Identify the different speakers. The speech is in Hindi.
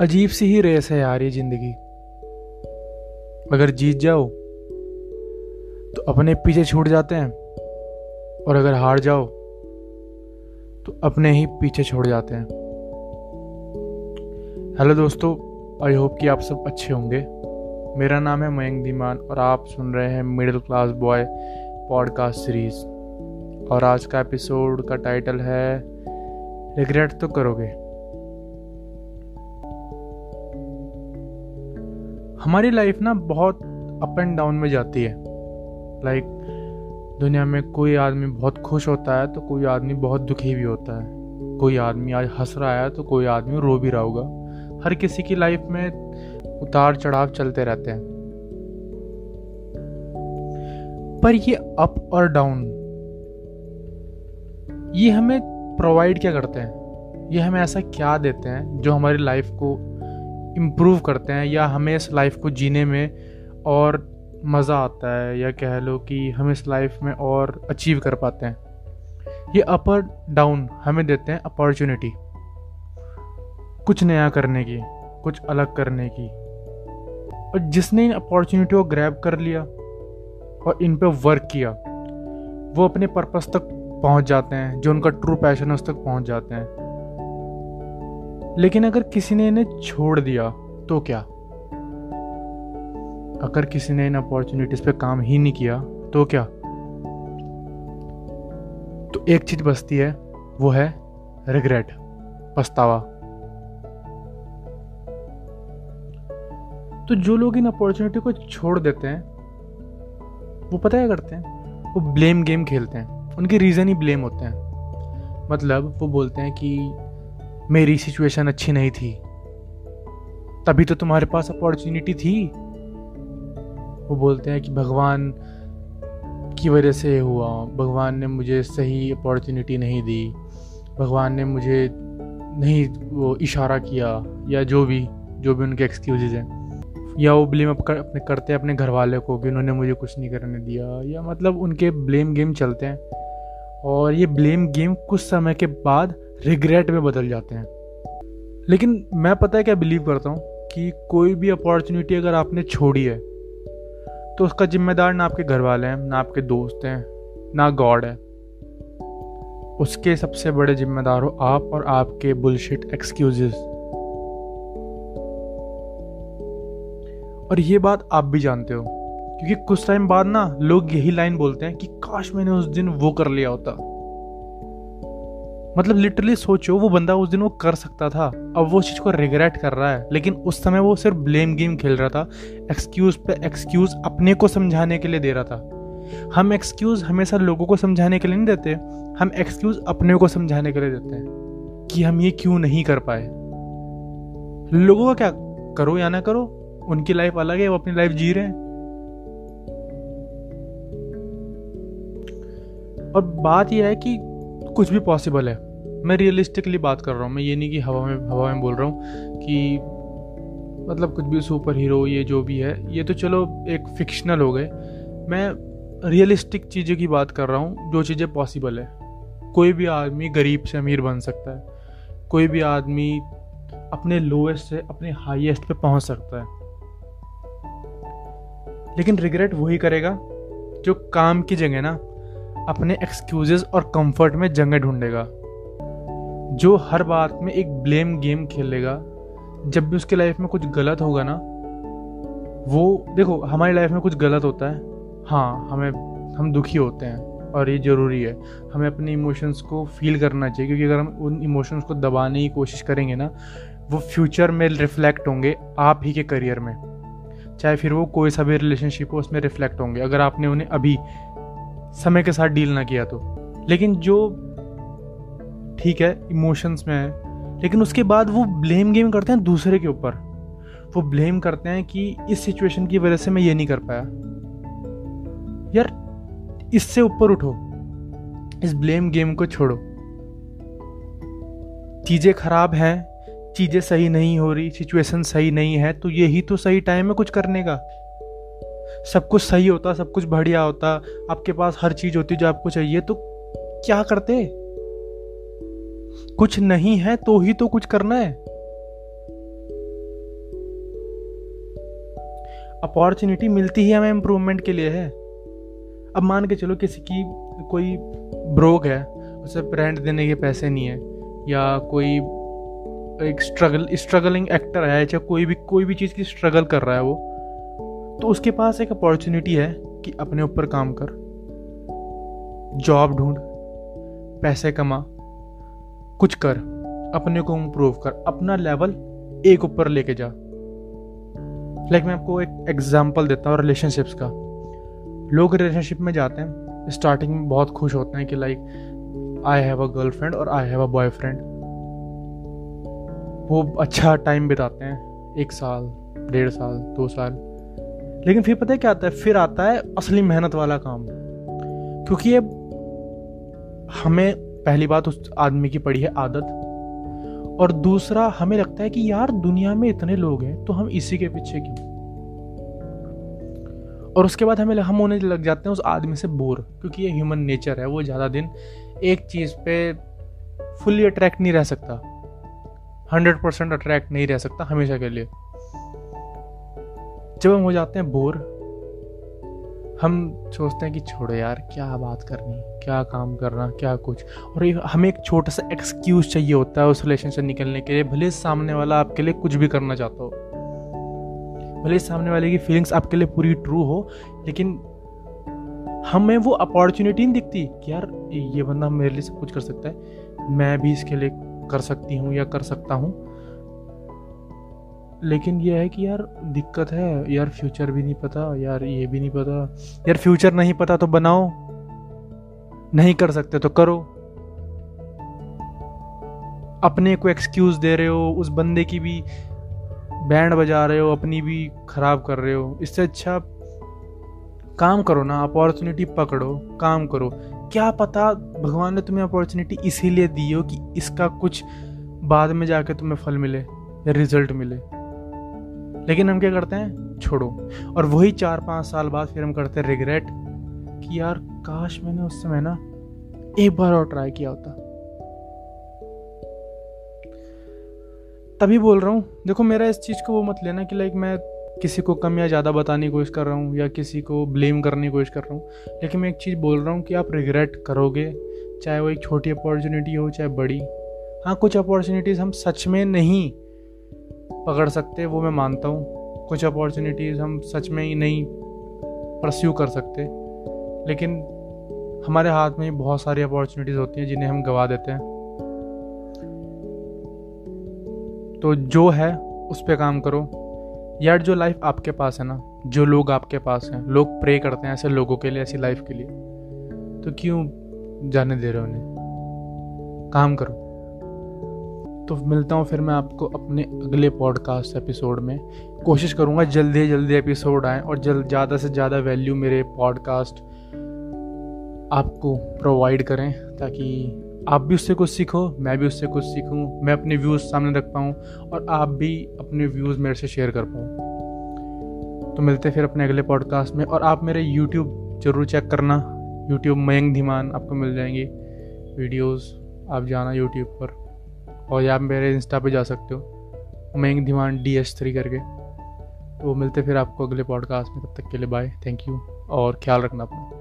Speaker 1: अजीब सी ही रेस है यार ये ज़िंदगी। अगर जीत जाओ तो अपने पीछे छूट जाते हैं, और अगर हार जाओ तो अपने ही पीछे छोड़ जाते हैं। हेलो दोस्तों, आई होप कि आप सब अच्छे होंगे। मेरा नाम है मयंक धीमान, और आप सुन रहे हैं middle class boy podcast series. और आज का एपिसोड का टाइटल है, रिग्रेट तो करोगे। हमारी लाइफ ना बहुत अप एंड डाउन में जाती है। लाइक like, दुनिया में कोई आदमी बहुत खुश होता है तो कोई आदमी बहुत दुखी भी होता है। कोई आदमी आज हंस रहा है तो कोई आदमी रो भी रहा होगा। हर किसी की लाइफ में उतार चढ़ाव चलते रहते हैं। पर ये अप और डाउन ये हमें प्रोवाइड क्या करते हैं? ये हमें ऐसा क्या देते हैं जो हमारी लाइफ को इम्प्रूव करते हैं या हमें इस लाइफ को जीने में और मज़ा आता है या कह लो कि हम इस लाइफ में और अचीव कर पाते हैं। ये अपर डाउन हमें देते हैं अपॉर्चुनिटी कुछ नया करने की, कुछ अलग करने की। और जिसने इन अपॉर्चुनिटी को ग्रैब कर लिया और इन पे वर्क किया, वो अपने पर्पस तक पहुँच जाते हैं, जो उनका ट्रू पैशन है, उस तक पहुँच जाते हैं। लेकिन अगर किसी ने इन्हें छोड़ दिया तो क्या? अगर किसी ने इन अपॉर्चुनिटीज़ पे काम ही नहीं किया तो क्या? तो एक चीज़ बचती है, वो है रिग्रेट पछतावा। तो जो लोग इन अपॉर्चुनिटी को छोड़ देते हैं, वो पता क्या करते हैं? वो ब्लेम गेम खेलते हैं। उनके रीज़न ही ब्लेम होते हैं। मतलब वो बोलते हैं कि मेरी सिचुएशन अच्छी नहीं थी। तभी तो तुम्हारे पास अपॉर्चुनिटी थी। वो बोलते हैं कि भगवान की वजह से हुआ। भगवान ने मुझे सही अपॉर्चुनिटी नहीं दी। भगवान ने मुझे नहीं वो इशारा किया या जो भी जो भी उनके एक्सक्यूजेज हैं। या वो ब्लेम अप कर, अपने करते हैं अपने घर वाले को कि उन्होंने मुझे कुछ नहीं करने दिया। या मतलब उनके ब्लेम गेम चलते हैं। और ये ब्लेम गेम कुछ समय के बाद रिग्रेट में बदल जाते हैं। लेकिन मैं पता है क्या बिलीव करता हूँ कि कोई भी अपॉर्चुनिटी अगर आपने छोड़ी है तो उसका जिम्मेदार ना आपके घर वाले हैं, ना आपके दोस्त हैं, ना गॉड है। उसके सबसे बड़े जिम्मेदार हो आप और आपके बुलशिट एक्सक्यूजेस और ये बात आप भी जानते हो। क्योंकि कुछ टाइम बाद ना लोग यही लाइन बोलते हैं कि, काश मैंने उस दिन वो कर लिया होता। मतलब लिटरली सोचो, वो बंदा उस दिन वो कर सकता था। अब वो चीज़ को रिग्रेट कर रहा है। लेकिन उस समय वो सिर्फ़ ब्लेम गेम खेल रहा था। एक्सक्यूज पे एक्सक्यूज अपने को समझाने के लिए दे रहा था। हम एक्सक्यूज हमेशा लोगों को समझाने के लिए नहीं देते। हम एक्सक्यूज अपने को समझाने के लिए देते हैं कि हम ये क्यों नहीं कर पाए। लोगों का क्या? करो या ना करो, उनकी लाइफ अलग है, वो अपनी लाइफ जी रहे हैं। और बात यह है कि कुछ भी पॉसिबल है। मैं रियलिस्टिकली बात कर रहा हूँ, मैं ये नहीं कि हवा में हवा में बोल रहा हूँ कि मतलब कुछ भी सुपर हीरो ये जो भी है, ये तो चलो एक फिक्शनल हो गए। मैं रियलिस्टिक चीज़ों की बात कर रहा हूँ, जो चीज़ें पॉसिबल है। कोई भी आदमी गरीब से अमीर बन सकता है। कोई भी आदमी अपने लोएस्ट से, अपने हाईएस्ट पे पहुँच सकता है। लेकिन रिग्रेट वही करेगा, जो काम की जगह ना अपने एक्सक्यूजेस और कंफर्ट में जगह ढूंढेगा, जो हर बात में एक ब्लेम गेम खेलेगा। जब भी उसके लाइफ में कुछ गलत होगा ना, वो, देखो, हमारी लाइफ में कुछ गलत होता है हाँ हमें, हम दुखी होते हैं, और ये ज़रूरी है। हमें अपने इमोशंस को फील करना चाहिए, क्योंकि अगर हम उन इमोशंस को दबाने की कोशिश करेंगे ना, वो फ्यूचर में रिफ्लेक्ट होंगे आप ही के करियर में। चाहे फिर वो कोई सा भी रिलेशनशिप हो, उसमें रिफ्लेक्ट होंगे। अगर आपने उन्हें अभी समय के साथ डील ना किया तो। लेकिन जो ठीक है इमोशंस में है, लेकिन उसके बाद वो ब्लेम गेम करते हैं दूसरे के ऊपर। वो ब्लेम करते हैं कि इस सिचुएशन की वजह से मैं ये नहीं कर पाया। यार, इससे ऊपर उठो। इस ब्लेम गेम को छोड़ो। चीज़ें खराब हैं, चीज़ें सही नहीं हो रही सिचुएशन सही नहीं है तो यही तो सही टाइम है कुछ करने का। सब कुछ सही होता, सब कुछ बढ़िया होता, आपके पास हर चीज़ होती जो आपको चाहिए तो क्या करते? कुछ नहीं है तो ही तो कुछ करना है। अपॉर्चुनिटी मिलती ही हमें इम्प्रूवमेंट के लिए है। अब मान के चलो किसी की कोई ब्रोक है, उसे रेंट देने के पैसे नहीं है, या कोई एक स्ट्रगल स्ट्रगलिंग एक्टर है चाहे कोई भी कोई भी चीज़ की स्ट्रगल कर रहा है वो तो उसके पास एक अपॉर्चुनिटी है कि अपने ऊपर काम कर। जॉब ढूंढ, पैसे कमा, कुछ कर, अपने को इम्प्रूव कर, अपना लेवल एक ऊपर लेके जा। लाइक like मैं आपको एक एग्जांपल देता हूँ रिलेशनशिप्स का। लोग रिलेशनशिप में जाते हैं स्टार्टिंग में बहुत खुश होते हैं कि like I have a girlfriend और आई हैव अ बॉयफ्रेंड वो अच्छा टाइम बिताते हैं, एक साल, डेढ़ साल, दो साल। लेकिन फिर पता है क्या आता है? फिर आता है असली मेहनत वाला काम। क्योंकि ये हमें पहली बात उस आदमी की पड़ी है आदत और दूसरा, हमें लगता है कि यार, दुनिया में इतने लोग हैं तो हम इसी के पीछे क्यों? और उसके बाद हमें हम होने लग जाते हैं उस आदमी से बोर, क्योंकि ये ह्यूमन नेचर है, वो ज़्यादा दिन एक चीज़ पे फुल्ली अट्रैक्ट नहीं रह सकता। हंड्रेड परसेंट अट्रैक्ट नहीं रह सकता हमेशा के लिए। जब हम हो जाते हैं बोर, हम सोचते हैं कि छोड़ो यार, क्या बात करनी, क्या काम करना, क्या कुछ। और हमें एक छोटा सा एक्सक्यूज चाहिए होता है उस रिलेशन से निकलने के लिए, भले सामने वाला आपके लिए कुछ भी करना चाहता हो। भले सामने वाले की फीलिंग्स आपके लिए पूरी ट्रू हो, लेकिन हमें वो अपॉर्चुनिटी नहीं दिखती कि यार, ये बंदा मेरे लिए सब कुछ कर सकता है, मैं भी इसके लिए कर सकती हूँ या कर सकता हूँ। लेकिन ये है कि यार दिक्कत है। यार फ्यूचर भी नहीं पता, यार ये भी नहीं पता। यार फ्यूचर नहीं पता तो बनाओ। नहीं कर सकते तो करो। अपने को एक्सक्यूज दे रहे हो, उस बंदे की भी बैंड बजा रहे हो, अपनी भी खराब कर रहे हो। इससे अच्छा काम करो ना अपॉर्चुनिटी पकड़ो, काम करो। क्या पता भगवान ने तुम्हें अपॉर्चुनिटी इसीलिए दी हो कि इसका कुछ बाद में जाके तुम्हें फल मिले या रिज़ल्ट मिले। लेकिन हम क्या करते हैं? छोड़ो। और वही चार पाँच साल बाद फिर हम करते हैं रिग्रेट कि यार, काश मैंने उस समय ना एक बार और ट्राई किया होता। तभी बोल रहा हूँ, देखो मेरा इस चीज़ को वो मत लेना कि लाइक मैं किसी को कम या ज़्यादा बताने की कोशिश कर रहा हूँ या किसी को ब्लेम करने की कोशिश कर रहा हूँ। लेकिन मैं एक चीज़ बोल रहा हूँ कि आप रिग्रेट करोगे, चाहे वो एक छोटी अपॉर्चुनिटी हो, चाहे बड़ी। हाँ कुछ अपॉर्चुनिटीज़ हम सच में नहीं पकड़ सकते, वो मैं मानता हूँ। कुछ अपॉर्चुनिटीज़ हम सच में ही नहीं परस्यू कर सकते। लेकिन हमारे हाथ में बहुत सारी अपॉर्चुनिटीज़ होती हैं जिन्हें हम गवा देते हैं। तो जो है, उस पर काम करो। यार, जो लाइफ आपके पास है ना, जो लोग आपके पास हैं, लोग प्रे करते हैं ऐसे लोगों के लिए, ऐसी लाइफ के लिए तो क्यों जाने दे रहे हो उन्हें? काम करो। तो मिलता हूँ फिर मैं आपको अपने अगले पॉडकास्ट एपिसोड में। कोशिश करूँगा जल्दी जल्दी एपिसोड आए और जल्द ज़्यादा से ज़्यादा वैल्यू मेरे पॉडकास्ट आपको प्रोवाइड करें ताकि आप भी उससे कुछ सीखो, मैं भी उससे कुछ सीखूं, मैं अपने व्यूज़ सामने रख पाऊँ और आप भी अपने व्यूज़ मेरे से शेयर कर पाऊँ। तो मिलते फिर अपने अगले पॉडकास्ट में और आप मेरे यूट्यूब ज़रूर चेक करना। यूट्यूब मयंक धीमान आपको मिल जाएँगी। वीडियोस आप जाना यूट्यूब पर। और या मेरे इंस्टा पे जा सकते हो। मैंग धीमान डी एस थ्री करके। तो मिलते फिर आपको अगले पॉडकास्ट में। तब तक के लिए बाय थैंक यू और ख्याल रखना अपना।